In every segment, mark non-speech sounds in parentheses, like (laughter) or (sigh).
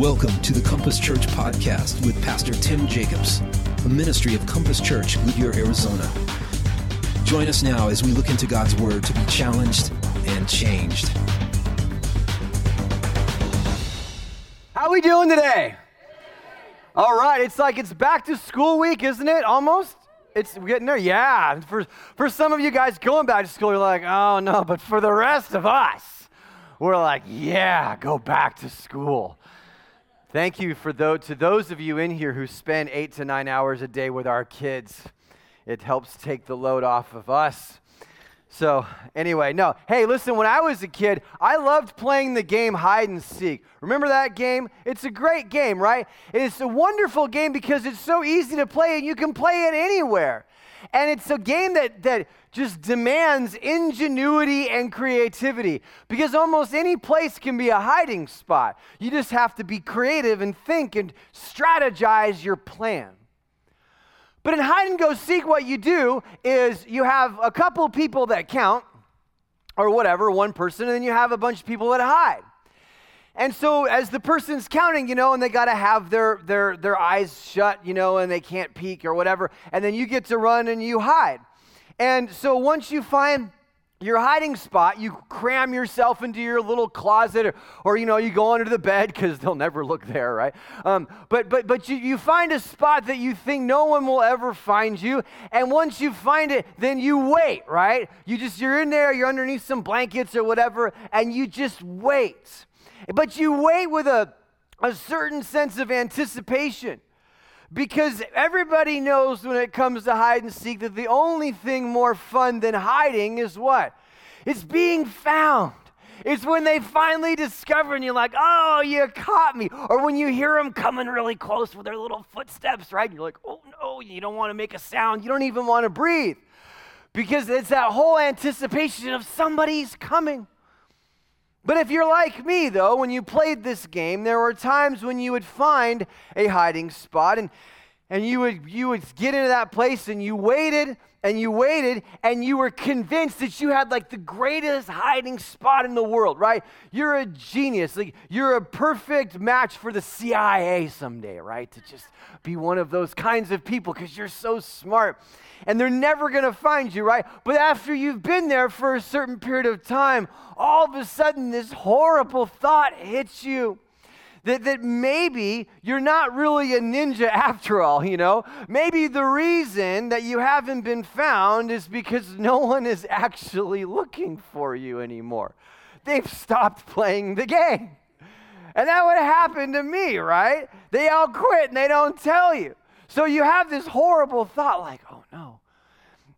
Welcome to the Compass Church podcast with Pastor Tim Jacobs, a ministry of Compass Church, Goodyear, Arizona. Join us now as we look into God's Word to be challenged and changed. How are we doing today? All right, it's like it's back to school week, isn't it? Almost. It's getting there. Yeah. For for some of you guys going back to school, you're like, oh no. But for the rest of us, we're like, yeah, go back to school. Thank you for those, to those of you in here who spend eight to nine hours a day with our kids. It helps take the load off of us. So, anyway, no. Hey, listen, when I was a kid, I loved playing the game hide and seek. Remember that game? It's a great game, right? It's a wonderful game because it's so easy to play and you can play it anywhere. And it's a game that, that just demands ingenuity and creativity because almost any place can be a hiding spot. You just have to be creative and think and strategize your plan. But in hide and go seek, what you do is you have a couple people that count, or whatever, one person, and then you have a bunch of people that hide. And so as the person's counting, you know, and they got to have their, their, their eyes shut, you know, and they can't peek or whatever, and then you get to run and you hide. And so once you find your hiding spot, you cram yourself into your little closet, or, or you know, you go under the bed because they'll never look there, right? Um, but but but you, you find a spot that you think no one will ever find you, and once you find it, then you wait, right? You just you're in there, you're underneath some blankets or whatever, and you just wait. But you wait with a a certain sense of anticipation. Because everybody knows when it comes to hide and seek that the only thing more fun than hiding is what? It's being found. It's when they finally discover and you're like, oh, you caught me. Or when you hear them coming really close with their little footsteps, right? And you're like, oh no, you don't want to make a sound. You don't even want to breathe. Because it's that whole anticipation of somebody's coming. But if you're like me, though, when you played this game, there were times when you would find a hiding spot and, and you, would, you would get into that place and you waited and you waited and you were convinced that you had like the greatest hiding spot in the world, right? You're a genius. Like you're a perfect match for the CIA someday, right? To just be one of those kinds of people because you're so smart and they're never going to find you, right? But after you've been there for a certain period of time, all of a sudden this horrible thought hits you. That, that maybe you're not really a ninja after all, you know? Maybe the reason that you haven't been found is because no one is actually looking for you anymore. They've stopped playing the game. And that would happen to me, right? They all quit and they don't tell you. So you have this horrible thought like, oh no.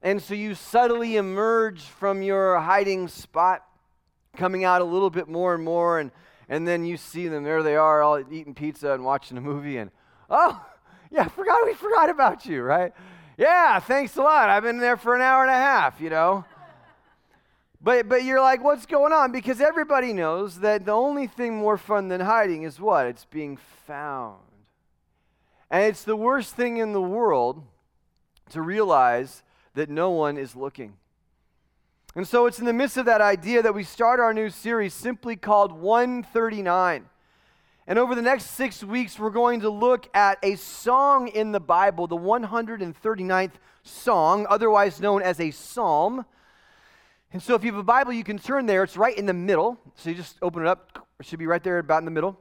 And so you subtly emerge from your hiding spot, coming out a little bit more and more, and, and then you see them. There they are, all eating pizza and watching a movie, and oh, yeah, forgot we forgot about you, right? Yeah, thanks a lot. I've been there for an hour and a half, you know. (laughs) But, but you're like, what's going on? Because everybody knows that the only thing more fun than hiding is what? It's being found. And it's the worst thing in the world to realize that no one is looking. And so it's in the midst of that idea that we start our new series simply called 139. And over the next six weeks, we're going to look at a song in the Bible, the 139th song, otherwise known as a psalm. And so if you have a Bible, you can turn there. It's right in the middle. So you just open it up. It should be right there about in the middle.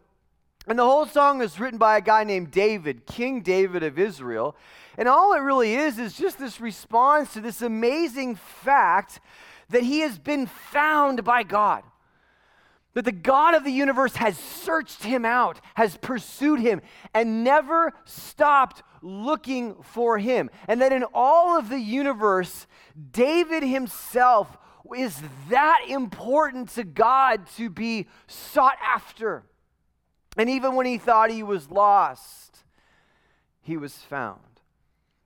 And the whole song is written by a guy named David, King David of Israel. And all it really is is just this response to this amazing fact that he has been found by God. That the God of the universe has searched him out, has pursued him, and never stopped looking for him. And that in all of the universe, David himself is that important to God to be sought after. And even when he thought he was lost, he was found.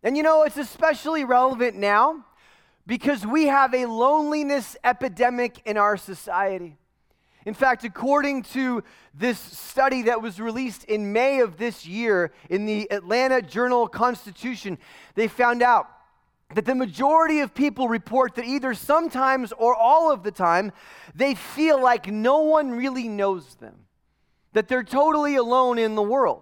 And you know, it's especially relevant now because we have a loneliness epidemic in our society. In fact, according to this study that was released in May of this year in the Atlanta Journal Constitution, they found out that the majority of people report that either sometimes or all of the time they feel like no one really knows them that they're totally alone in the world.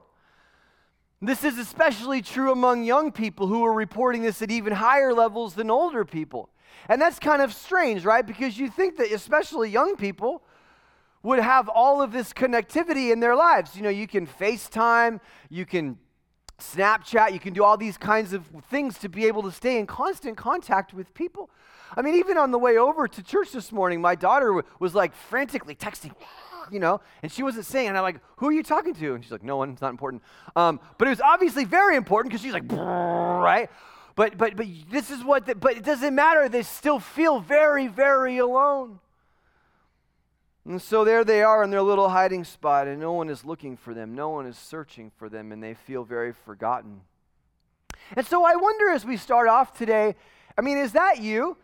This is especially true among young people who are reporting this at even higher levels than older people. And that's kind of strange, right? Because you think that especially young people would have all of this connectivity in their lives. You know, you can FaceTime, you can Snapchat, you can do all these kinds of things to be able to stay in constant contact with people. I mean, even on the way over to church this morning, my daughter was like frantically texting, you know, and she wasn't saying, and I'm like, who are you talking to? And she's like, no one, it's not important. Um, but it was obviously very important because she's like, right? But, but, but this is what, the, but it doesn't matter. They still feel very, very alone. And so there they are in their little hiding spot, and no one is looking for them. No one is searching for them, and they feel very forgotten. And so I wonder as we start off today, I mean, is that you?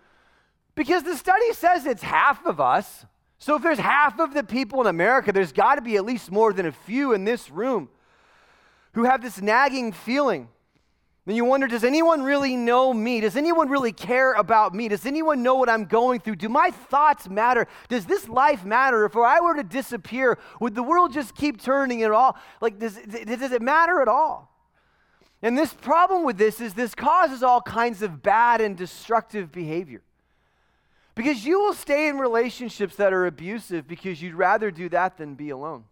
Because the study says it's half of us. So if there's half of the people in America, there's got to be at least more than a few in this room who have this nagging feeling then you wonder, does anyone really know me? Does anyone really care about me? Does anyone know what I'm going through? Do my thoughts matter? Does this life matter? If I were to disappear, would the world just keep turning at all? Like, does, does it matter at all? And this problem with this is this causes all kinds of bad and destructive behavior. Because you will stay in relationships that are abusive because you'd rather do that than be alone.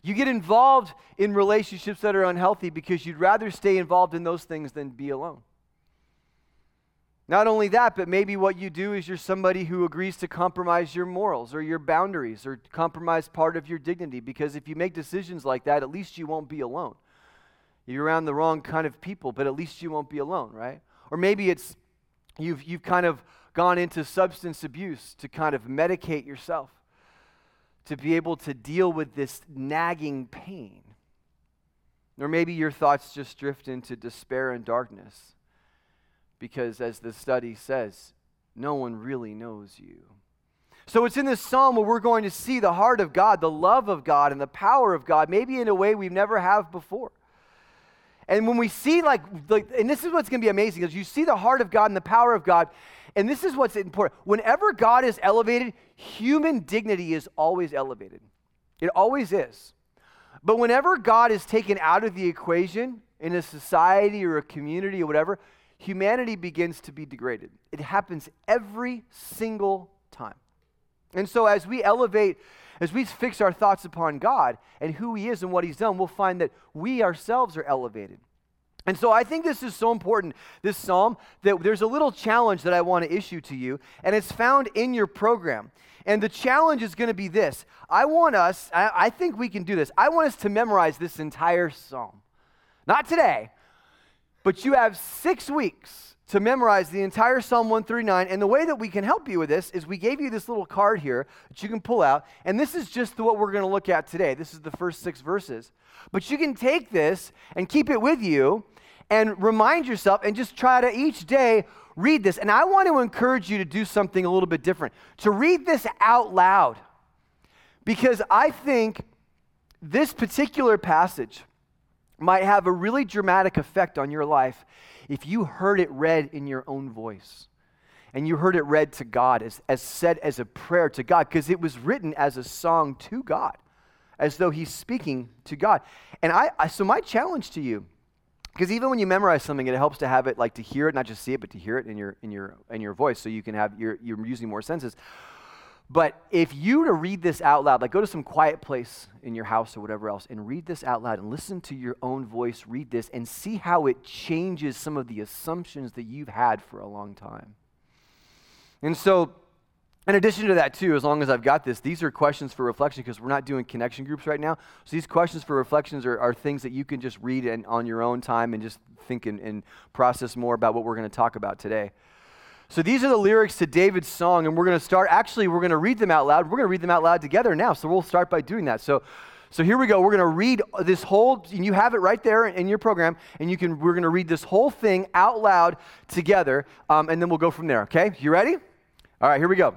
You get involved in relationships that are unhealthy because you'd rather stay involved in those things than be alone. Not only that, but maybe what you do is you're somebody who agrees to compromise your morals or your boundaries or compromise part of your dignity because if you make decisions like that, at least you won't be alone. You're around the wrong kind of people, but at least you won't be alone, right? Or maybe it's you've, you've kind of gone into substance abuse to kind of medicate yourself to be able to deal with this nagging pain. Or maybe your thoughts just drift into despair and darkness because, as the study says, no one really knows you. So it's in this psalm where we're going to see the heart of God, the love of God, and the power of God, maybe in a way we've never have before. And when we see, like, like and this is what's going to be amazing, is you see the heart of God and the power of God, and this is what's important. Whenever God is elevated, human dignity is always elevated. It always is. But whenever God is taken out of the equation in a society or a community or whatever, humanity begins to be degraded. It happens every single time. And so as we elevate, as we fix our thoughts upon God and who He is and what He's done, we'll find that we ourselves are elevated. And so I think this is so important, this psalm, that there's a little challenge that I want to issue to you, and it's found in your program. And the challenge is going to be this I want us, I, I, think we can do this. I want us to memorize this entire psalm. Not today, but you have six weeks to memorize the entire Psalm 139. And the way that we can help you with this is we gave you this little card here that you can pull out. And this is just what we're going to look at today. This is the first six verses. But you can take this and keep it with you and remind yourself and just try to each day read this. And I want to encourage you to do something a little bit different, to read this out loud. Because I think this particular passage might have a really dramatic effect on your life if you heard it read in your own voice and you heard it read to God as, as said as a prayer to God because it was written as a song to God as though he's speaking to God. And I, I so my challenge to you because even when you memorize something, it helps to have it like to hear it, not just see it, but to hear it in your in your in your voice, so you can have you're you're using more senses. But if you to read this out loud, like go to some quiet place in your house or whatever else, and read this out loud and listen to your own voice read this and see how it changes some of the assumptions that you've had for a long time. And so in addition to that, too, as long as I've got this, these are questions for reflection because we're not doing connection groups right now. So these questions for reflections are, are things that you can just read and, on your own time and just think and, and process more about what we're going to talk about today. So these are the lyrics to David's song, and we're going to start. Actually, we're going to read them out loud. We're going to read them out loud together now. So we'll start by doing that. So, so here we go. We're going to read this whole, and you have it right there in your program, and you can. We're going to read this whole thing out loud together, um, and then we'll go from there. Okay? You ready? All right. Here we go.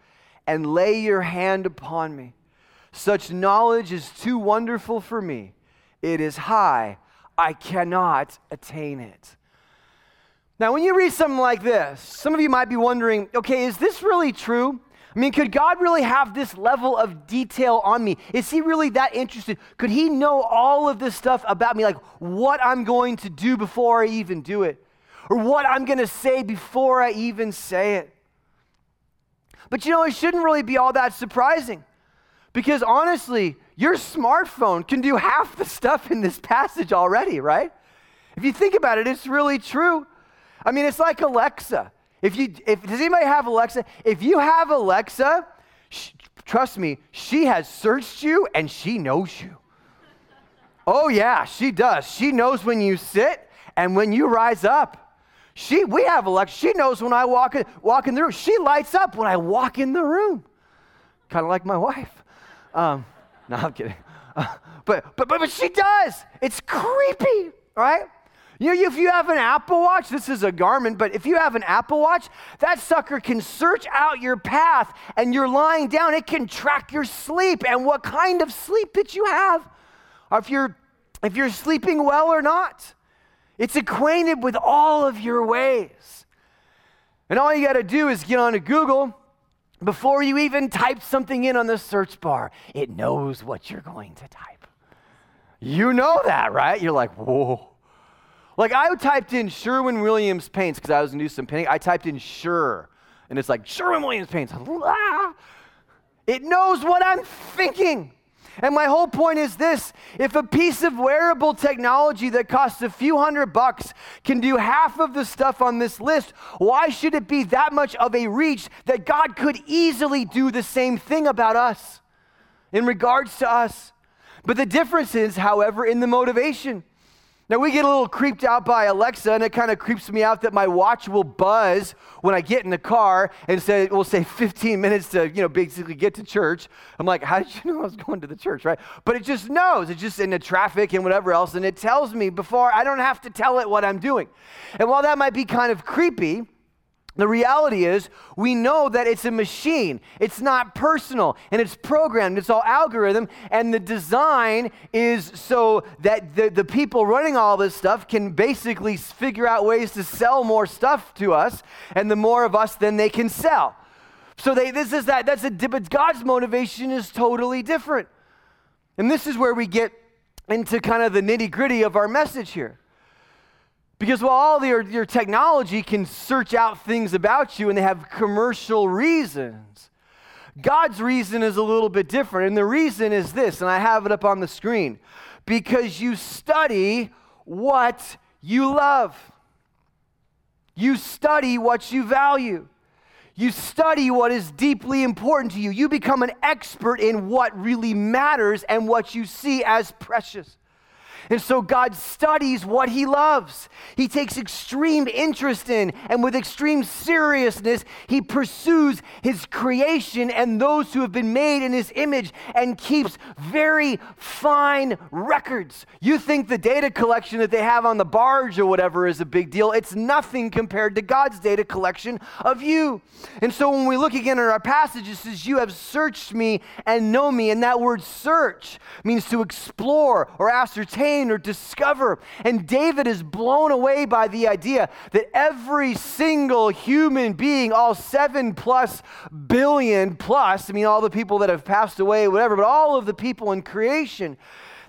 and lay your hand upon me. Such knowledge is too wonderful for me. It is high, I cannot attain it. Now, when you read something like this, some of you might be wondering okay, is this really true? I mean, could God really have this level of detail on me? Is He really that interested? Could He know all of this stuff about me, like what I'm going to do before I even do it, or what I'm going to say before I even say it? But you know, it shouldn't really be all that surprising because honestly, your smartphone can do half the stuff in this passage already, right? If you think about it, it's really true. I mean, it's like Alexa. If you, if, does anybody have Alexa? If you have Alexa, sh- trust me, she has searched you and she knows you. Oh, yeah, she does. She knows when you sit and when you rise up. She, we have Alexa. She knows when I walk in, walk in the room. She lights up when I walk in the room. Kind of like my wife. Um, (laughs) no, I'm kidding. Uh, (laughs) but, but, but, but she does. It's creepy, right? You know, if you have an Apple Watch, this is a Garmin, but if you have an Apple Watch, that sucker can search out your path and you're lying down. It can track your sleep and what kind of sleep that you have, or if you're, if you're sleeping well or not. It's acquainted with all of your ways. And all you got to do is get onto Google before you even type something in on the search bar. It knows what you're going to type. You know that, right? You're like, whoa. Like I typed in Sherwin Williams paints because I was do some painting. I typed in Sure, and it's like Sherwin Williams paints. (laughs) It knows what I'm thinking. And my whole point is this if a piece of wearable technology that costs a few hundred bucks can do half of the stuff on this list, why should it be that much of a reach that God could easily do the same thing about us in regards to us? But the difference is, however, in the motivation. Now, we get a little creeped out by Alexa, and it kind of creeps me out that my watch will buzz when I get in the car and say, it will say 15 minutes to, you know, basically get to church. I'm like, how did you know I was going to the church, right? But it just knows. It's just in the traffic and whatever else, and it tells me before I don't have to tell it what I'm doing. And while that might be kind of creepy, the reality is, we know that it's a machine. It's not personal and it's programmed. It's all algorithm. And the design is so that the, the people running all this stuff can basically figure out ways to sell more stuff to us. And the more of us, then they can sell. So they, this is that. That's a, but God's motivation is totally different. And this is where we get into kind of the nitty gritty of our message here. Because while all your, your technology can search out things about you and they have commercial reasons, God's reason is a little bit different. And the reason is this, and I have it up on the screen because you study what you love, you study what you value. You study what is deeply important to you. You become an expert in what really matters and what you see as precious. And so God studies what he loves. He takes extreme interest in, and with extreme seriousness, he pursues his creation and those who have been made in his image and keeps very fine records. You think the data collection that they have on the barge or whatever is a big deal. It's nothing compared to God's data collection of you. And so when we look again at our passage, it says, You have searched me and know me. And that word search means to explore or ascertain or discover. And David is blown away by the idea that every single human being, all seven plus billion plus, I mean, all the people that have passed away, whatever, but all of the people in creation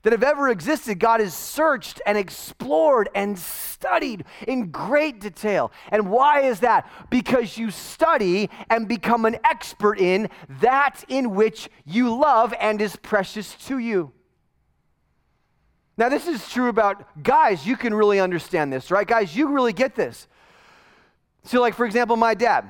that have ever existed, God has searched and explored and studied in great detail. And why is that? Because you study and become an expert in that in which you love and is precious to you. Now, this is true about guys. You can really understand this, right? Guys, you really get this. So, like, for example, my dad.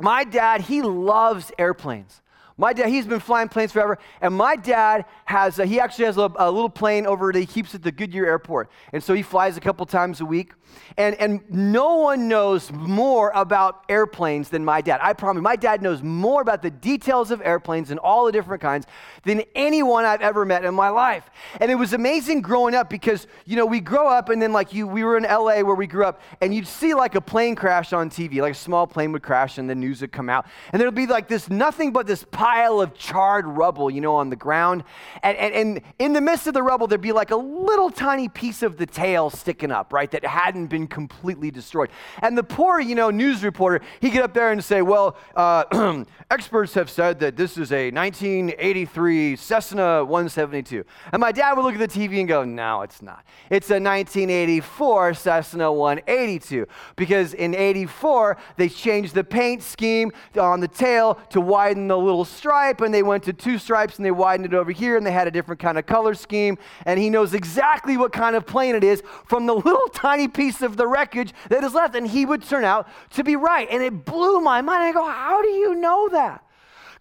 My dad, he loves airplanes. My dad, he's been flying planes forever, and my dad has, a, he actually has a, a, little plane over he keeps it at the Goodyear Airport. And so he flies a couple times a week. And, and no one knows more about airplanes than my dad. I promise, my dad knows more about the details of airplanes and all the different kinds than anyone I've ever met in my life. And it was amazing growing up because, you know, we grow up and then like you, we were in LA where we grew up, and you'd see like a plane crash on TV, like a small plane would crash and the news would come out. And there'd be like this nothing but this pile of charred rubble, you know, on the ground. And, and, and in the midst of the rubble, there'd be like a little tiny piece of the tail sticking up, right, that hadn't been completely destroyed. And the poor, you know, news reporter, he'd get up there and say, well, uh, (clears throat) experts have said that this is a 1983 Cessna 172. And my dad would look at the TV and go, no, it's not. It's a 1984 Cessna 182 because in 84, they changed the paint scheme on the tail to widen the little stripe, and they went to two stripes and they widened it over here, and they had a different kind of color scheme. And he knows exactly what kind of plane it is from the little (laughs) tiny piece of the wreckage that is left. And he would turn out to be right. And it blew my mind. I go, How do you know that?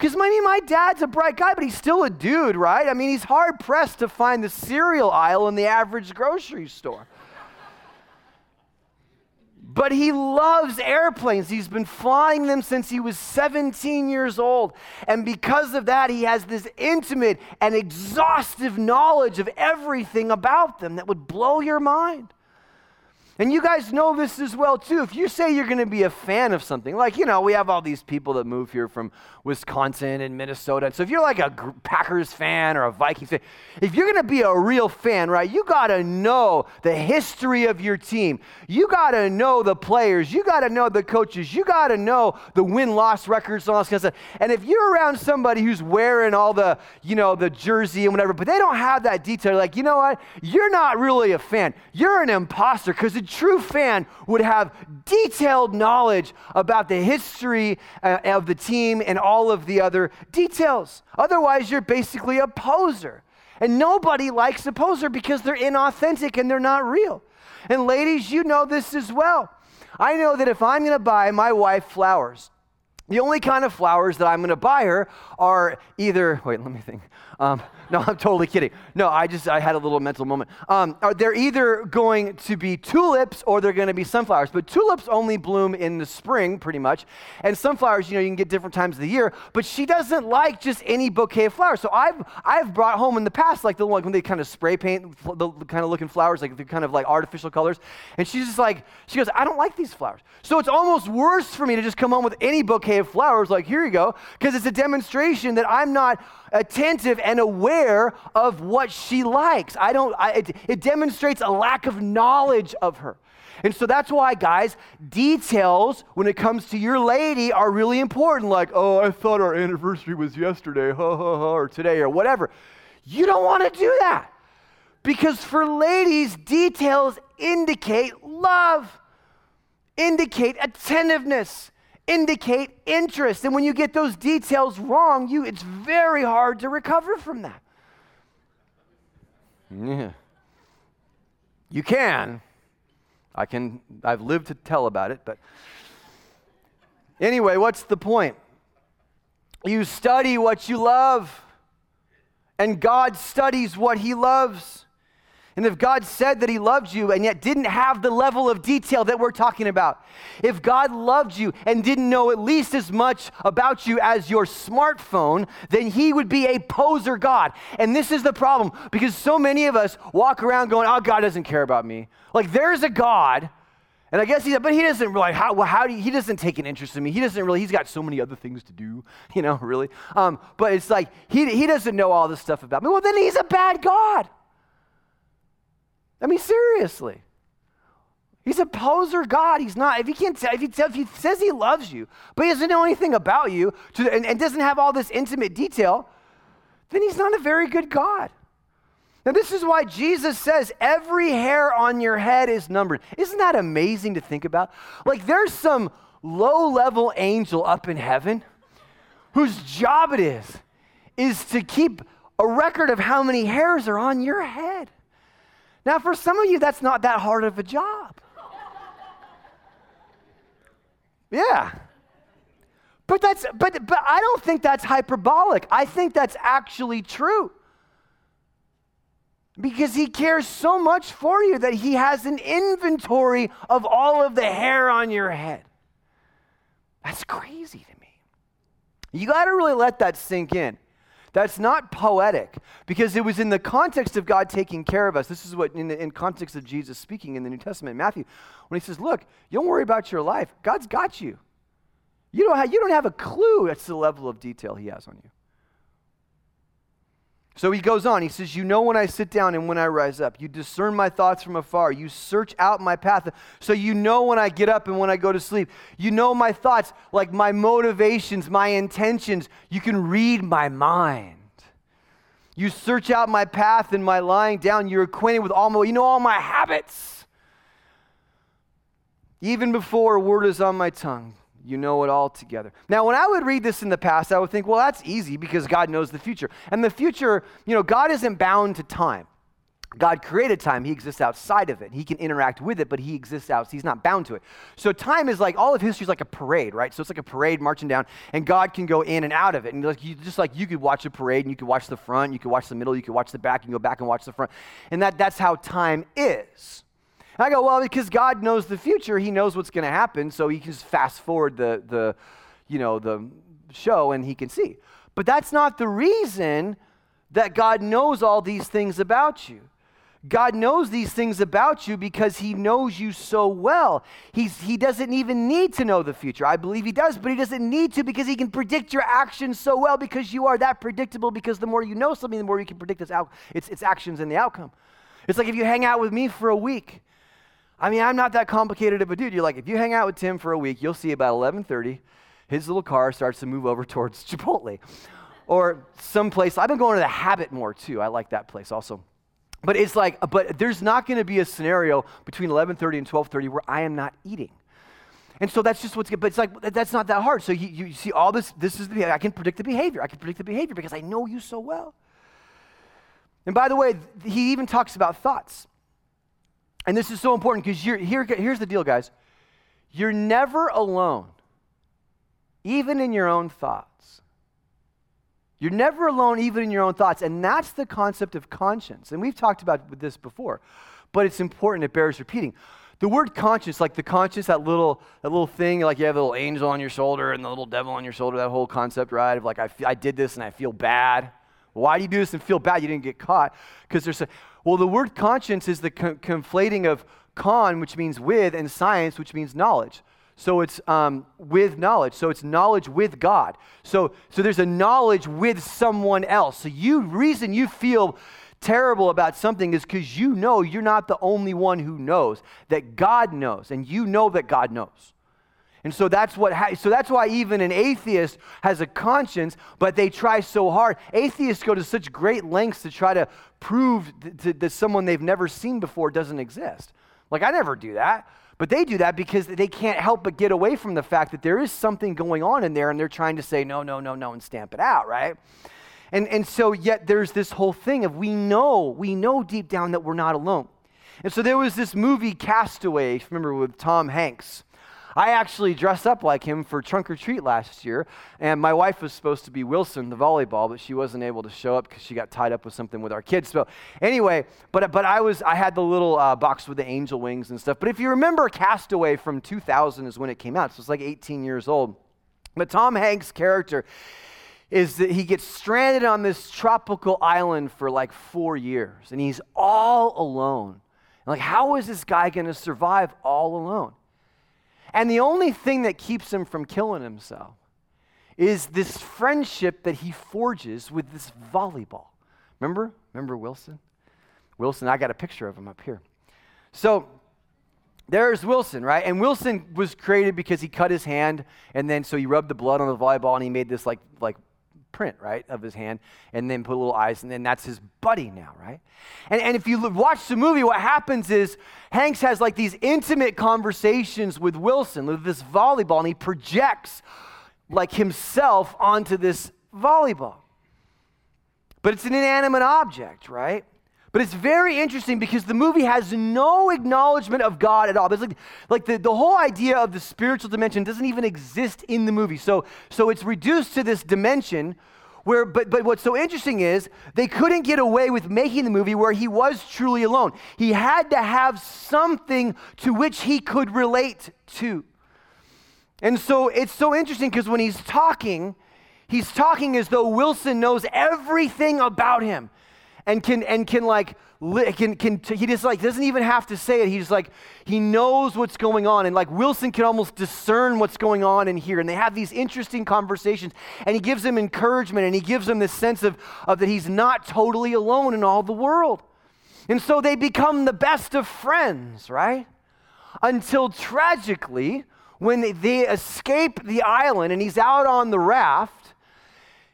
Because I mean, my dad's a bright guy, but he's still a dude, right? I mean, he's hard pressed to find the cereal aisle in the average grocery store. but he loves airplanes. He's been flying them since he was 17 years old. And because of that, he has this intimate and exhaustive knowledge of everything about them that would blow your mind. And you guys know this as well, too. If you say you're going to be a fan of something, like, you know, we have all these people that move here from Wisconsin and Minnesota. So if you're like a Packers fan or a Vikings fan, if you're going to be a real fan, right, you got to know the history of your team. You got to know the players. You got to know the coaches. You got to know the win loss records and all this kind of stuff. And if you're around somebody who's wearing all the, you know, the jersey and whatever, but they don't have that detail, like, you know what? You're not really a fan. You're an imposter because the true fan would have detailed knowledge about the history uh, of the team and all of the other details. Otherwise, you're basically a poser. And nobody likes a poser because they're inauthentic and they're not real. And ladies, you know this as well. I know that if I'm going to buy my wife flowers, the only kind of flowers that I'm going to buy her are either, wait, let me think. Um, no, I'm totally kidding. No, I just I had a little mental moment. Um, they're either going to be tulips or they're going to be sunflowers. But tulips only bloom in the spring, pretty much, and sunflowers, you know, you can get different times of the year. But she doesn't like just any bouquet of flowers. So I've I've brought home in the past like the one when they kind of spray paint the, the kind of looking flowers, like the kind of like artificial colors, and she's just like she goes, I don't like these flowers. So it's almost worse for me to just come home with any bouquet of flowers, like here you go, because it's a demonstration that I'm not attentive and aware of what she likes. I don't, I, it, it demonstrates a lack of knowledge of her. And so that's why, guys, details when it comes to your lady are really important. Like, oh, I thought our anniversary was yesterday, ha ha ha, or today, or whatever. You don't want to do that. Because for ladies, details indicate love, indicate attentiveness, indicate interest. And when you get those details wrong, you, it's very hard to recover from that. Yeah. You can. I can I've lived to tell about it, but anyway, what's the point? You study what you love, and God studies what he loves. And if God said that He loved you and yet didn't have the level of detail that we're talking about, if God loved you and didn't know at least as much about you as your smartphone, then He would be a poser God. And this is the problem because so many of us walk around going, oh, God doesn't care about me. Like there's a God. And I guess he, but he doesn't really, how, well, how do you, he doesn't take an interest in me. He doesn't really, he's got so many other things to do, (laughs) you know, really. Um, but it's like, he, he doesn't know all this stuff about me. Well, then he's a bad God. I mean, seriously. He's a poser God. He's not. If he can't, if he, if he says he loves you, but he doesn't know anything about you, to, and, and doesn't have all this intimate detail, then he's not a very good God. Now, this is why Jesus says every hair on your head is numbered. Isn't that amazing to think about? Like, there's some low level angel up in heaven whose job it is, is to keep a record of how many hairs are on your head. Now, for some of you, that's not that hard of a job. Yeah. But that's but but I don't think that's hyperbolic. I think that's actually true. Because he cares so much for you that he has an inventory of all of the hair on your head. That's crazy to me. You got to really let that sink in. That's not poetic because it was in the context of God taking care of us. This is what, in the in context of Jesus speaking in the New Testament, Matthew, when he says, Look, you don't worry about your life. God's got you. You don't have, you don't have a clue that's the level of detail he has on you. So he goes on. He says, You know when I sit down and when I rise up. You discern my thoughts from afar. You search out my path. So you know when I get up and when I go to sleep. You know my thoughts, like my motivations, my intentions. You can read my mind. You search out my path and my lying down. You're acquainted with all my, you know all my habits. Even before a word is on my tongue, you know it all together. Now, when I would read this in the past, I would think, well, that's easy because God knows the future. And the future, you know, God isn't bound to time. God created time. He exists outside of it. He can interact with it, but he exists out. He's not bound to it. So time is like all of history is like a parade, right? So it's like a parade marching down, and God can go in and out of it. And like you, just like you could watch a parade, and you could watch the front, you could watch the middle, you could watch the back, and go back and watch the front. And that, that's how time is. I go, well, because God knows the future, He knows what's going to happen, so He can just fast forward the, the, you know, the show, and He can see. But that's not the reason that God knows all these things about you. God knows these things about you because He knows you so well. He's, he doesn't even need to know the future. I believe He does, but He doesn't need to because He can predict your actions so well because you are that predictable. Because the more you know something, the more you can predict its, out, its, its actions and the outcome. It's like if you hang out with me for a week I mean, I'm not that complicated of a dude. You're like, if you hang out with Tim for a week, you'll see about 11:30, his little car starts to move over (laughs) towards Chipotle, or someplace. I've been going to the Habit more too. I like that place also. But it's like, but there's not going to be a scenario between 11:30 and 12:30 where I am not eating. And so that's just what's good. But it's like, that's not that hard. So you, you see all this, this is the, I can predict the behavior. I can predict the behavior because I know you so well. And by the way, he even talks about thoughts. And this is so important because here, here's the deal, guys. You're never alone, even in your own thoughts. You're never alone, even in your own thoughts. And that's the concept of conscience. And we've talked about this before, but it's important, it bears repeating. The word conscience, like the conscience, that little, that little thing, like you have a little angel on your shoulder and the little devil on your shoulder, that whole concept, right? Of like, I, I did this and I feel bad. Why do you do this and feel bad? You didn't get caught. Because there's a, well, the word conscience is the co- conflating of con, which means with, and science, which means knowledge. So it's um, with knowledge. So it's knowledge with God. So, so there's a knowledge with someone else. So you reason you feel terrible about something is because you know you're not the only one who knows, that God knows, and you know that God knows. And so that's what ha- so that's why even an atheist has a conscience, but they try so hard. Atheists go to such great lengths to try to prove th- that someone they've never seen before doesn't exist. Like I never do that. But they do that because they can't help but get away from the fact that there is something going on in there and they're trying to say no, no, no, no and stamp it out, right? And and so yet there's this whole thing of we know, we know deep down that we're not alone. And so there was this movie Castaway, remember with Tom Hanks. I actually dressed up like him for trunk or treat last year, and my wife was supposed to be Wilson, the volleyball, but she wasn't able to show up because she got tied up with something with our kids. So anyway, but but I was I had the little uh, box with the angel wings and stuff. But if you remember, Castaway from 2000 is when it came out, so it's like 18 years old. But Tom Hanks' character is that he gets stranded on this tropical island for like four years, and he's all alone. Like, how is this guy going to survive all alone? And the only thing that keeps him from killing himself is this friendship that he forges with this volleyball. Remember? Remember Wilson? Wilson, I got a picture of him up here. So there's Wilson, right? And Wilson was created because he cut his hand, and then so he rubbed the blood on the volleyball, and he made this like like print, right, of his hand, and then put little eyes, and then that's his buddy now, right? And, and if you watch the movie, what happens is Hanks has like these intimate conversations with Wilson, with this volleyball, and he projects like himself onto this volleyball. But it's an inanimate object, right? But it's very interesting because the movie has no acknowledgement of God at all. It's like, like the, the whole idea of the spiritual dimension doesn't even exist in the movie. So, so it's reduced to this dimension where, but, but what's so interesting is they couldn't get away with making the movie where he was truly alone. He had to have something to which he could relate to. And so it's so interesting because when he's talking, he's talking as though Wilson knows everything about him and can and can like can can he just like doesn't even have to say it. He's like he knows what's going on, and like Wilson can almost discern what's going on in here. And they have these interesting conversations, and he gives him encouragement, and he gives him this sense of, of that he's not totally alone in all the world. And so they become the best of friends, right? Until tragically, when they, they escape the island and he's out on the raft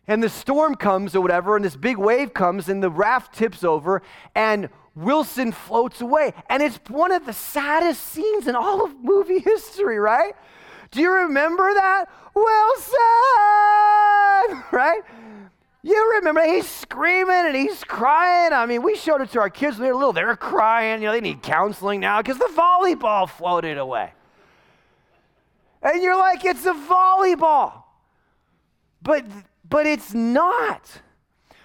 and the storm comes or whatever, and this big wave comes, and the raft tips over, and Wilson floats away. And it's one of the saddest scenes in all of movie (laughs) history, right? Do you remember that? Wilson! (laughs) Right? You remember he's screaming and he's crying. I mean, we showed it to our kids when they were little. They're crying. You know, they need counseling now because the volleyball floated away. And you're like, it's a volleyball. But but it's not.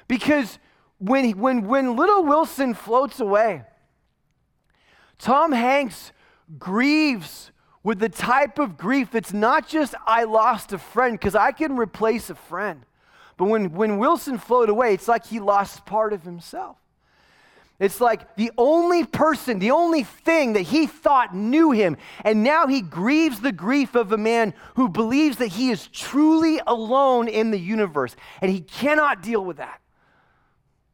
Because when, when, when little Wilson floats away, Tom Hanks grieves with the type of grief that's not just I lost a friend, because I can replace a friend. But when, when Wilson floated away, it's like he lost part of himself. It's like the only person, the only thing that he thought knew him, and now he grieves the grief of a man who believes that he is truly alone in the universe, and he cannot deal with that.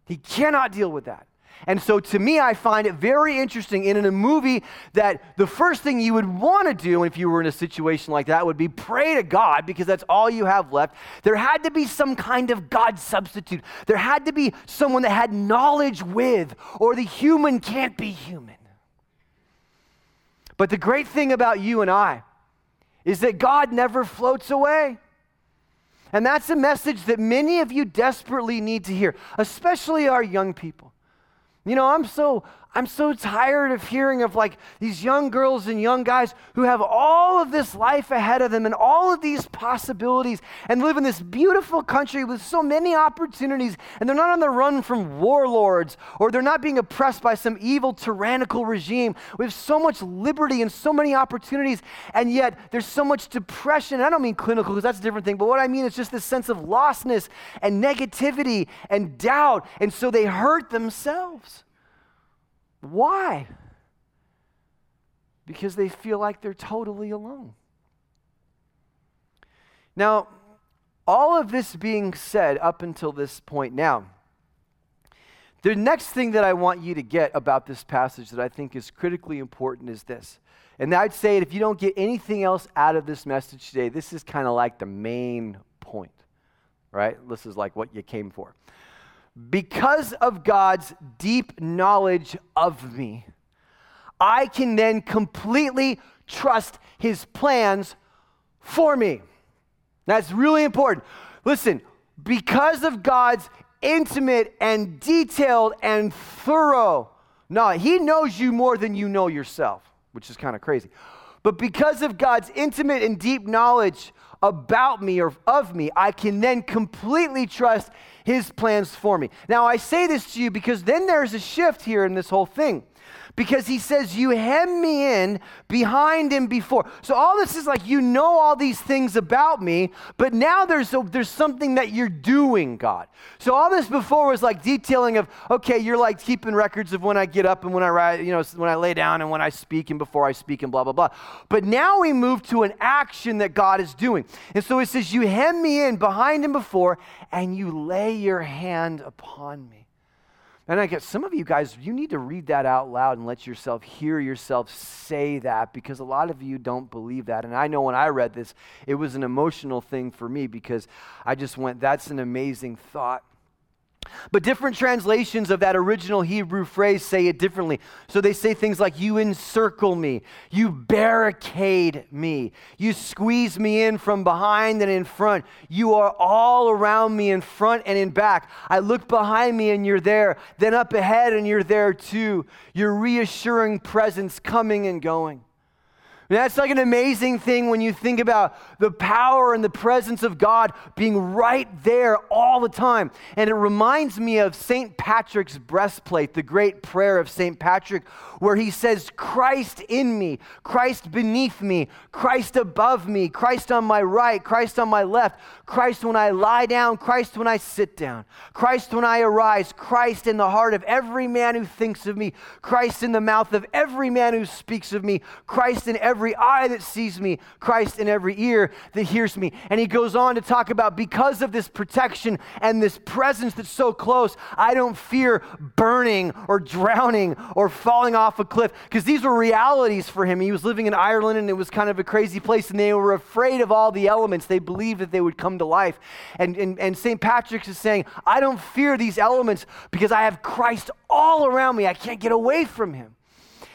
He cannot deal with that. And so to me, I find it very interesting in a movie that the first thing you would want to do if you were in a situation like that would be pray to God because that's all you have left. There had to be some kind of God substitute. There had to be someone that had knowledge with, or the human can't be human. But the great thing about you and I is that God never floats away. And that's a message that many of you desperately need to hear, especially our young people. You know, I'm so I'm so tired of hearing of like these young girls and young guys who have all of this life ahead of them and all of these possibilities and live in this beautiful country with so many opportunities and they're not on the run from warlords or they're not being oppressed by some evil tyrannical regime. We have so much liberty and so many opportunities and yet there's so much depression. I don't mean clinical because that's a different thing, but what I mean is just this sense of lostness and negativity and doubt and so they hurt themselves. Why? Because they feel like they're totally alone. Now, all of this being said up until this point now, the next thing that I want you to get about this passage that I think is critically important is this. And I'd say if you don't get anything else out of this message today, this is kind of like the main point, right? This is like what you came for because of God's deep knowledge of me, I can then completely trust his plans for me. That's really important. Listen, because of God's intimate and detailed and thorough no, he knows you more than you know yourself, which is kind of crazy. But because of God's intimate and deep knowledge about me or of me, I can then completely trust his plans for me. Now, I say this to you because then there's a shift here in this whole thing because he says, You hem me in behind and before. So all this is like, you know all these things about me, but now there's, a, there's something that you're doing, God. So all this before was like detailing of, okay, you're like keeping records of when I get up and when I ride, you know, when I lay down and when I speak and before I speak and blah, blah, blah. But now we move to an action that God is doing. And so he says, You hem me in behind and before, and you lay your hand upon me. And I guess some of you guys, you need to read that out loud and let yourself hear yourself say that because a lot of you don't believe that. And I know when I read this, it was an emotional thing for me because I just went, that's an amazing thought. But different translations of that original Hebrew phrase say it differently. So they say things like, You encircle me, you barricade me, you squeeze me in from behind and in front. You are all around me in front and in back. I look behind me and you're there, then up ahead and you're there too. Your reassuring presence coming and going. That's like an amazing thing when you think about the power and the presence of God being right there all the time. And it reminds me of St. Patrick's breastplate, the great prayer of St. Patrick, where he says, Christ in me, Christ beneath me, Christ above me, Christ on my right, Christ on my left, Christ when I lie down, Christ when I sit down, Christ when I arise, Christ in the heart of every man who thinks of me, Christ in the mouth of every man who speaks of me, Christ in every every eye that sees me, Christ in every ear that hears me. And he goes on to talk about because of this protection and this presence that's so close, I don't fear burning or drowning or falling off a cliff because these were realities for him. He was living in Ireland and it was kind of a crazy place and they were afraid of all the elements. They believed that they would come to life. And, and, and St. Patrick's is saying, I don't fear these elements because I have Christ all around me. I can't get away from him.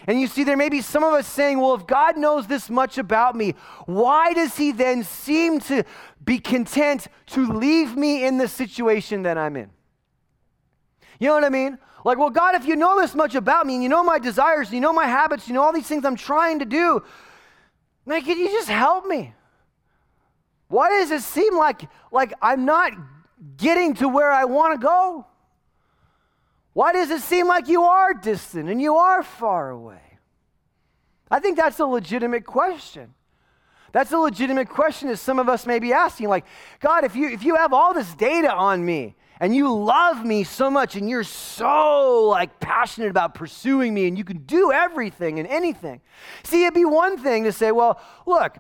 And you see, there may be some of us saying, well, if God knows this much about me, why does he then seem to be content to leave me in the situation that I'm in? You know what I mean? Like, well, God, if you know this much about me and you know my desires, you know my habits, you know all these things I'm trying to do, like, can you just help me? Why does it seem like, like I'm not getting to where I want to go? Why does it seem like you are distant and you are far away? I think that's a legitimate question. That's a legitimate question that some of us may be asking. Like, God, if you, if you have all this data on me and you love me so much and you're so like passionate about pursuing me and you can do everything and anything. See, it'd be one thing to say, well, look,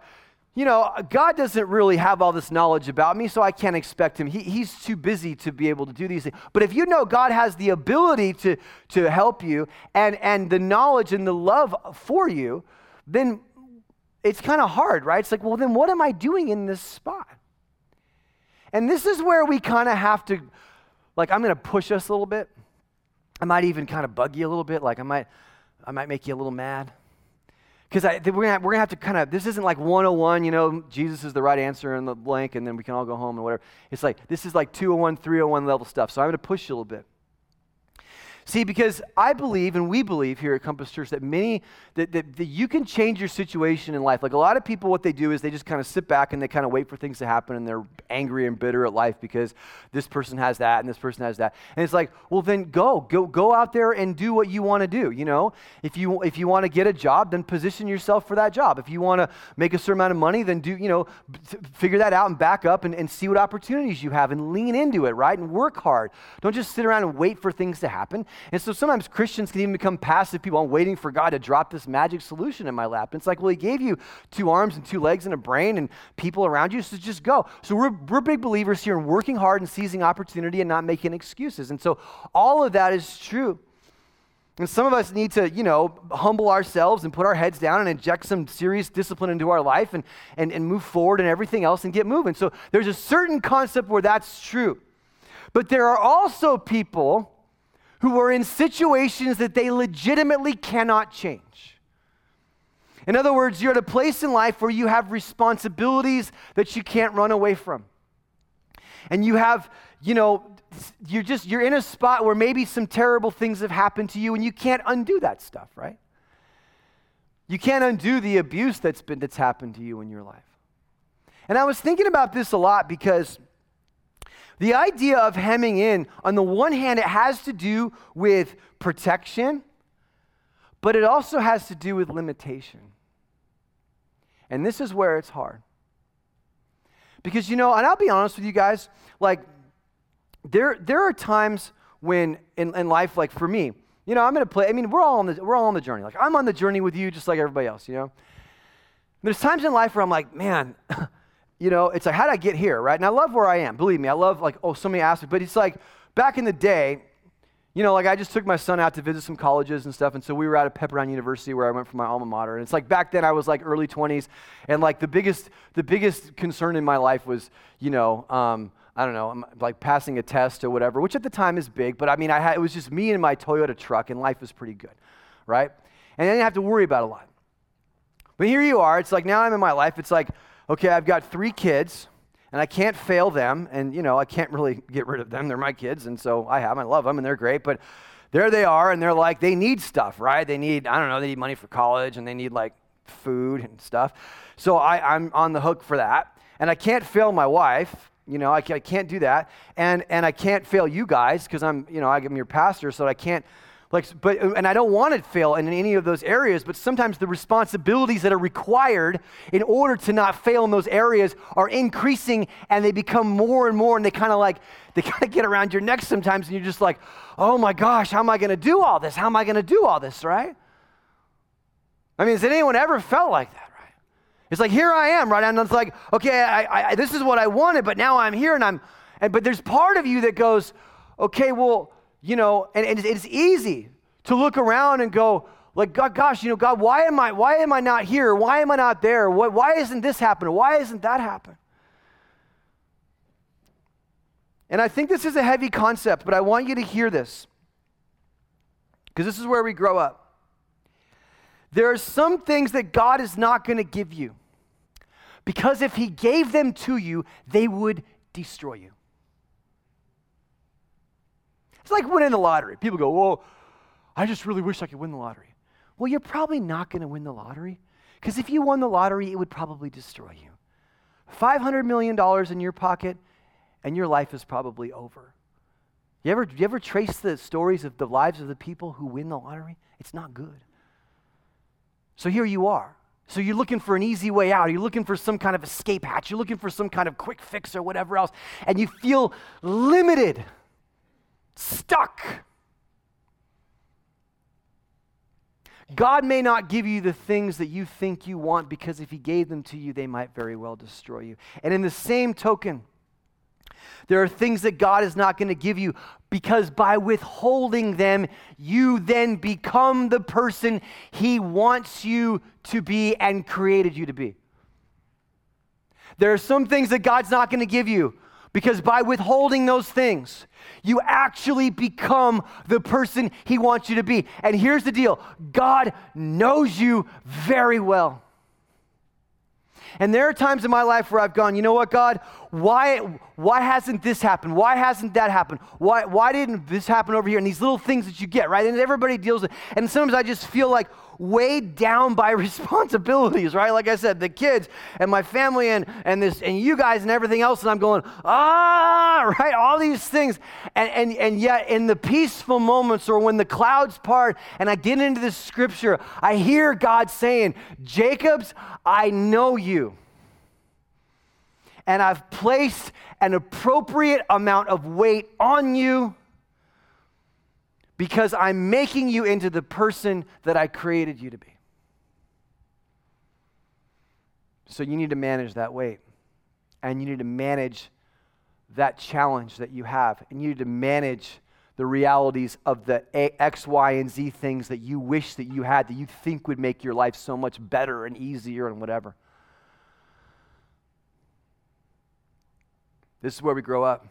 you know, God doesn't really have all this knowledge about me, so I can't expect him. He, he's too busy to be able to do these things. But if you know God has the ability to, to help you and, and the knowledge and the love for you, then it's kind of hard, right? It's like, well, then what am I doing in this spot? And this is where we kind of have to, like, I'm going to push us a little bit. I might even kind of bug you a little bit. Like, I might, I might make you a little mad because we're going we're to have to kind of, this isn't like 101, you know, Jesus is the right answer in the blank, and then we can all go home and whatever. It's like, this is like 201, 301 level stuff. So I'm going to push you a little bit. See, because I believe and we believe here at Compass Church that many, that, that, that, you can change your situation in life. Like a lot of people, what they do is they just kind of sit back and they kind of wait for things to happen and they're angry and bitter at life because this person has that and this person has that. And it's like, well, then go, go, go out there and do what you want to do. You know, if you, if you want to get a job, then position yourself for that job. If you want to make a certain amount of money, then do, you know, figure that out and back up and, and see what opportunities you have and lean into it, right? And work hard. Don't just sit around and wait for things to happen. And so sometimes Christians can even become passive people. I'm waiting for God to drop this magic solution in my lap. And it's like, well, He gave you two arms and two legs and a brain and people around you, so just go. So we're, we're big believers here in working hard and seizing opportunity and not making excuses. And so all of that is true. And some of us need to, you know, humble ourselves and put our heads down and inject some serious discipline into our life and, and, and move forward and everything else and get moving. So there's a certain concept where that's true. But there are also people who are in situations that they legitimately cannot change. In other words, you're at a place in life where you have responsibilities that you can't run away from. And you have, you know, you're just you're in a spot where maybe some terrible things have happened to you and you can't undo that stuff, right? You can't undo the abuse that's been that's happened to you in your life. And I was thinking about this a lot because the idea of hemming in, on the one hand, it has to do with protection, but it also has to do with limitation. And this is where it's hard. Because, you know, and I'll be honest with you guys, like, there, there are times when in, in life, like for me, you know, I'm gonna play, I mean, we're all on the we're all on the journey. Like I'm on the journey with you just like everybody else, you know. There's times in life where I'm like, man, (laughs) you know, it's like, how did I get here, right? And I love where I am. Believe me, I love like, oh, so many aspects. But it's like back in the day, you know, like I just took my son out to visit some colleges and stuff, and so we were out at Pepperdine University where I went for my alma mater. And it's like back then I was like early 20s, and like the biggest, the biggest concern in my life was, you know, um, I don't know, I'm like passing a test or whatever, which at the time is big, but I mean, I had, it was just me and my Toyota truck, and life was pretty good, right? And I didn't have to worry about a lot. But here you are, it's like now I'm in my life, it's like, okay, I've got three kids, and I can't fail them, and you know, I can't really get rid of them. They're my kids, and so I have them, I love them, and they're great, but there they are, and they're like, they need stuff, right? They need, I don't know, they need money for college, and they need like food and stuff. So I, I'm on the hook for that. And I can't fail my wife you know, I, I can't do that. And, and I can't fail you guys because I'm, you know, I'm your pastor, so I can't, like, but, and I don't want to fail in any of those areas, but sometimes the responsibilities that are required in order to not fail in those areas are increasing and they become more and more and they kind of like, they (laughs) kind of get around your neck sometimes and you're just like, oh my gosh, how am I going to do all this? How am I going to do all this, right? I mean, has anyone ever felt like that? Right? It's like, here I am, right? And it's like, okay, I, I, this is what I wanted, but now I'm here and I'm, and, but there's part of you that goes, okay, well, you know, and, and it's easy to look around and go, like, God, gosh, you know, God, why am I, why am I not here? Why am I not there? Why, why isn't this happening? Why isn't that happening? And I think this is a heavy concept, but I want you to hear this because this is where we grow up. There are some things that God is not going to give you. Because if he gave them to you, they would destroy you. It's like winning the lottery. People go, Well, I just really wish I could win the lottery. Well, you're probably not going to win the lottery because if you won the lottery, it would probably destroy you. $500 million in your pocket, and your life is probably over. You ever, you ever trace the stories of the lives of the people who win the lottery? It's not good. So here you are. So you're looking for an easy way out. You're looking for some kind of escape hatch. You're looking for some kind of quick fix or whatever else. And you feel limited, stuck. God may not give you the things that you think you want because if He gave them to you, they might very well destroy you. And in the same token, there are things that God is not going to give you because by withholding them, you then become the person He wants you to be and created you to be. There are some things that God's not going to give you because by withholding those things, you actually become the person He wants you to be. And here's the deal God knows you very well. And there are times in my life where I've gone, you know what, God, why, why hasn't this happened? Why hasn't that happened? Why, why didn't this happen over here? And these little things that you get, right? And everybody deals with And sometimes I just feel like weighed down by (laughs) responsibilities, right? Like I said, the kids and my family and, and this and you guys and everything else. And I'm going, ah, (laughs) right? All these things. And, and, and yet in the peaceful moments or when the clouds part and I get into this scripture, I hear God saying, Jacobs, I know you. And I've placed an appropriate amount of weight on you because I'm making you into the person that I created you to be. So you need to manage that weight. And you need to manage that challenge that you have. And you need to manage the realities of the X, Y, and Z things that you wish that you had that you think would make your life so much better and easier and whatever. This is where we grow up.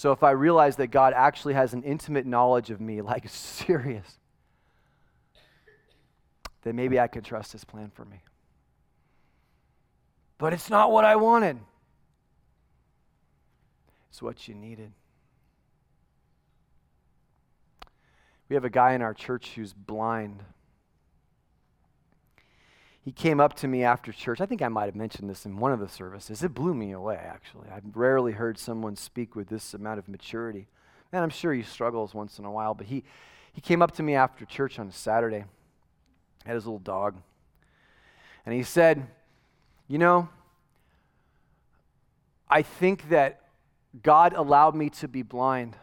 So if I realize that God actually has an intimate knowledge of me, (laughs) like serious, then maybe I can trust his plan for me. But it's not what I wanted. It's what you needed. We have a guy in our church who's blind he came up to me after church. I think I might have mentioned this in one of the services. It blew me away, actually. I've rarely heard someone speak with this amount of maturity. And I'm sure he struggles once in a while, but he, he came up to me after church on a Saturday, had his little dog, and he said, You know, I think that God allowed me to be blind.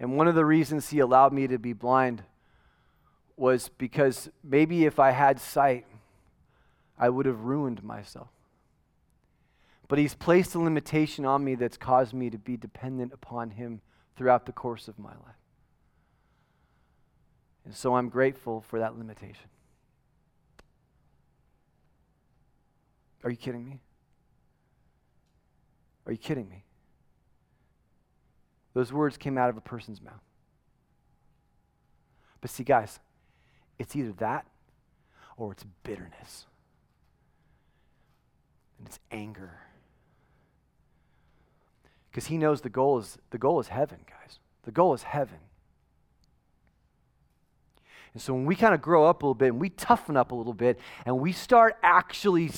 And one of the reasons he allowed me to be blind was because maybe if I had sight, I would have ruined myself. But He's placed a limitation on me that's caused me to be dependent upon Him throughout the course of my life. And so I'm grateful for that limitation. Are you kidding me? Are you kidding me? Those words came out of a person's mouth. But see, guys, it's either that or it's bitterness. And it's anger. Because he knows the goal is the goal is heaven, guys. The goal is heaven. And so when we kind of grow up a little bit and we toughen up a little bit and we start actually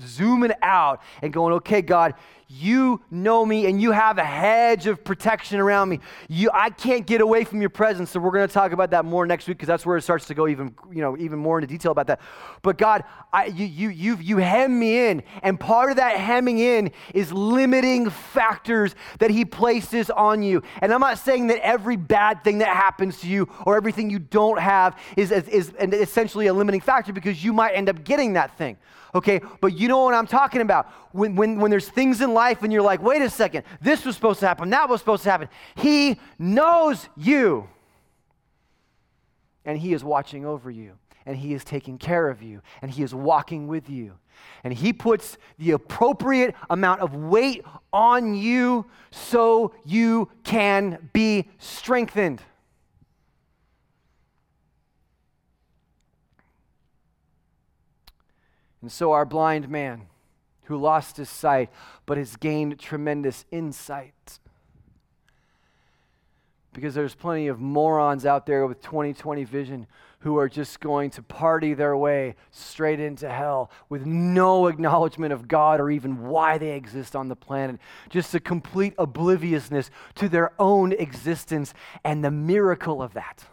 zooming out and going, okay, God, you know me and you have a hedge of protection around me. You, I can't get away from your presence. So we're going to talk about that more next week because that's where it starts to go even, you know, even more into detail about that. But God, I, you, you, you, you hem me in. And part of that hemming in is limiting factors that he places on you. And I'm not saying that every bad thing that happens to you or everything you don't have is, is, is essentially a limiting factor because you might end up getting that thing okay? But you know what I'm talking about. When, when, when there's things in life and you're like, wait a second, this was supposed to happen, that was supposed to happen. He knows you. And He is watching over you, and He is taking care of you, and He is walking with you. And He puts the appropriate amount of weight on you so you can be strengthened. And so, our blind man who lost his sight but has gained tremendous insight. Because there's plenty of morons out there with 20 20 vision who are just going to party their way straight into hell with no acknowledgement of God or even why they exist on the planet. Just a complete obliviousness to their own existence and the miracle of that.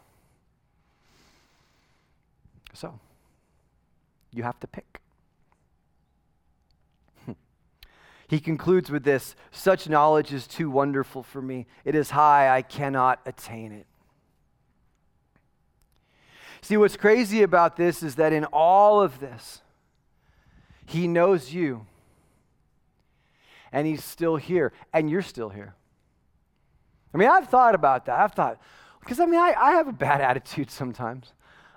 So, you have to pick. He concludes with this Such knowledge is too wonderful for me. It is high, I cannot attain it. See, what's crazy about this is that in all of this, He knows you. And He's still here. And you're still here. I mean, I've thought about that. I've thought, because I mean, I, I have a bad (laughs) attitude sometimes.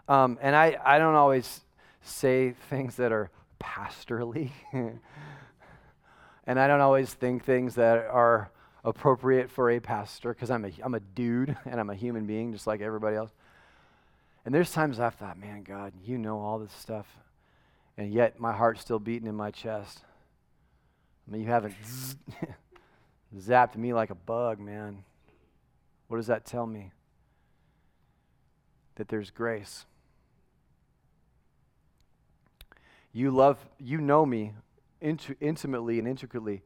Um, and I, I don't always say things that are pastorly. (laughs) and I don't always think things that are appropriate for a pastor because I'm a, I'm a dude (laughs) and I'm a human being just like everybody else. And there's times I've thought, man, God, you know all this stuff, and yet my heart's still beating in my chest. I mean, you haven't (laughs) zapped me like a bug, man. What does that tell me? That there's grace. You love, you know me int- intimately and intricately,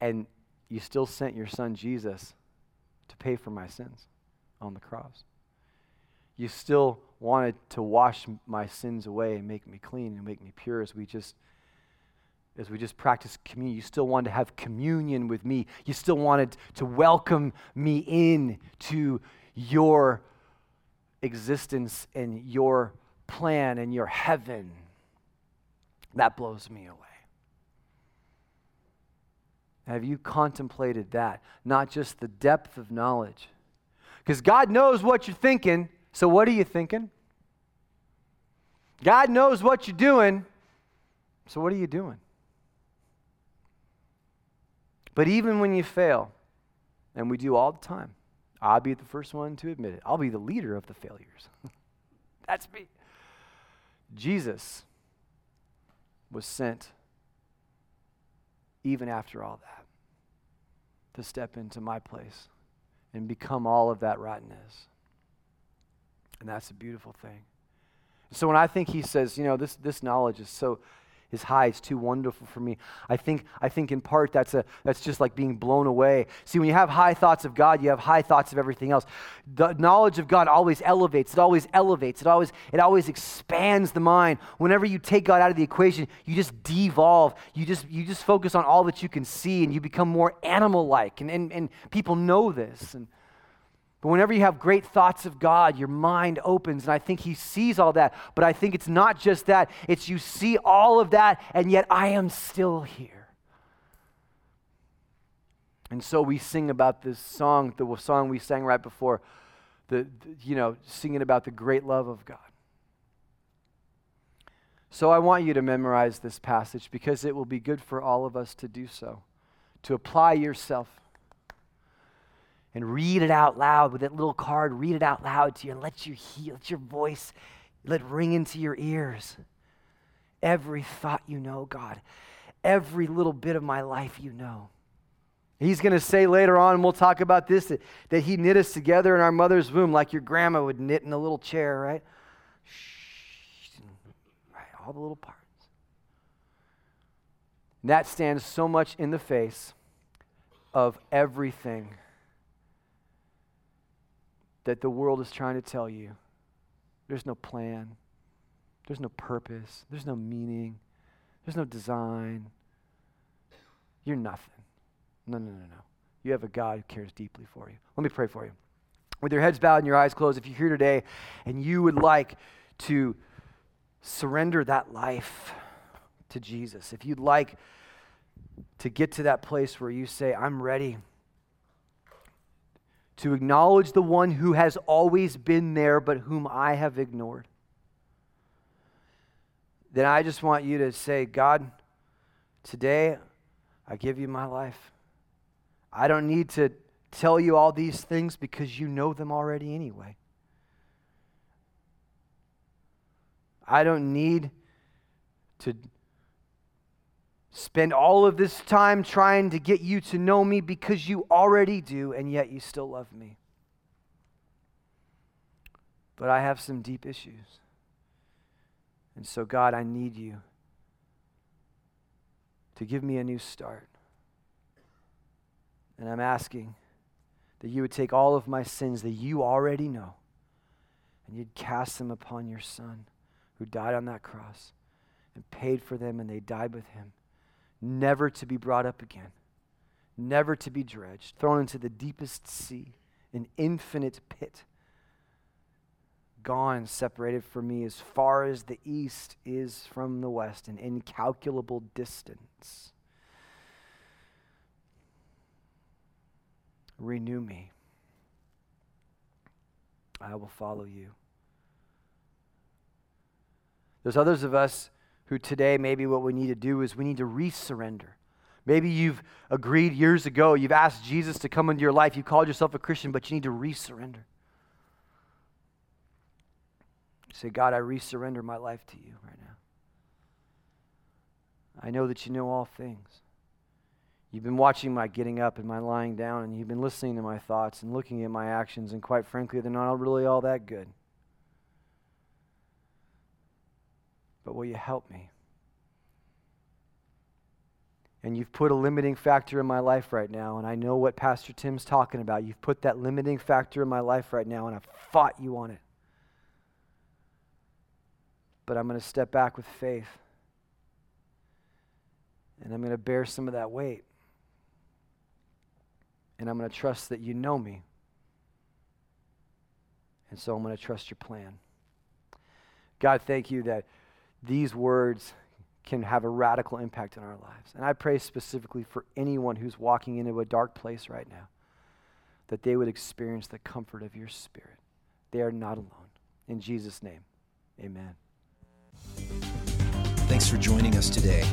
and you still sent your son Jesus to pay for my sins on the cross. You still wanted to wash my sins away and make me clean and make me pure as we just as we just practice communion. You still wanted to have communion with me. You still wanted to welcome me in to your existence and your plan and your heaven. That blows me away. Have you contemplated that? Not just the depth of knowledge. Because God knows what you're thinking, so what are you thinking? God knows what you're doing, so what are you doing? But even when you fail, and we do all the time, I'll be the first one to admit it. I'll be the leader of the failures. (laughs) That's me. Jesus was sent even after all that to step into my place and become all of that rottenness. And that's a beautiful thing. So when I think he says, you know, this, this knowledge is so his high is too wonderful for me. I think, I think in part that's, a, that's just like being blown away. See, when you have high thoughts of God, you have high thoughts of everything else. The knowledge of God always elevates. It always elevates. It always, it always expands the mind. Whenever you take God out of the equation, you just devolve. You just, you just focus on all that you can see and you become more animal-like. And, and, and people know this. And, but whenever you have great thoughts of God, your mind opens, and I think He sees all that. But I think it's not just that, it's you see all of that, and yet I am still here. And so we sing about this song, the song we sang right before, the, the you know, singing about the great love of God. So I want you to memorize this passage because it will be good for all of us to do so. to apply yourself and read it out loud with that little card. Read it out loud to you and let your, let your voice let ring into your ears. Every thought you know, God. Every little bit of my life you know. He's going to say later on, and we'll talk about this, that, that he knit us together in our mother's womb like your grandma would knit in a little chair, right? Right, all the little parts. And that stands so much in the face of everything that the world is trying to tell you. There's no plan, there's no purpose, there's no meaning, there's no design. You're nothing. No, no, no, no. You have a God who cares deeply for you. Let me pray for you. With your heads bowed and your eyes closed, if you're here today and you would like to surrender that life to Jesus, if you'd like to get to that place where you say, I'm ready to acknowledge the one who has always been there but whom I have ignored, then I just want you to say, God, today I give you my life. I don't need to tell you all these things because you know them already anyway. I don't need to spend all of this time trying to get you to know me because you already do, and yet you still love me. But I have some deep issues. And so, God, I need you to give me a new start. And I'm asking that you would take all of my sins that you already know and you'd cast them upon your Son who died on that cross and paid for them, and they died with him never to be brought up again, never to be dredged, thrown into the deepest sea, an infinite pit, gone, separated from me as far as the east is from the west, an incalculable distance. Renew me. I will follow you. There's others of us who today maybe what we need to do is we need to resurrender. Maybe you've agreed years ago, you've asked Jesus to come into your life, you called yourself a Christian, but you need to resurrender. Say, God, I resurrender my life to you right now. I know that you know all things. You've been watching my getting up and my lying down, and you've been listening to my thoughts and looking at my actions, and quite frankly, they're not really all that good. But will you help me? And you've put a limiting factor in my life right now, and I know what Pastor Tim's talking about. You've put that limiting factor in my life right now, and I've fought you on it. But I'm going to step back with faith, and I'm going to bear some of that weight. And I'm going to trust that you know me. And so I'm going to trust your plan. God, thank you that these words can have a radical impact in our lives. And I pray specifically for anyone who's walking into a dark place right now that they would experience the comfort of your spirit. They are not alone. In Jesus' name, amen. Thanks for joining us today.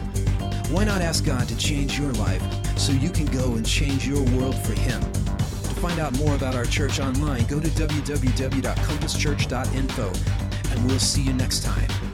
Why not ask God to change your life so you can go and change your world for Him? To find out more about our church online, go to www.compasschurch.info, and we'll see you next time.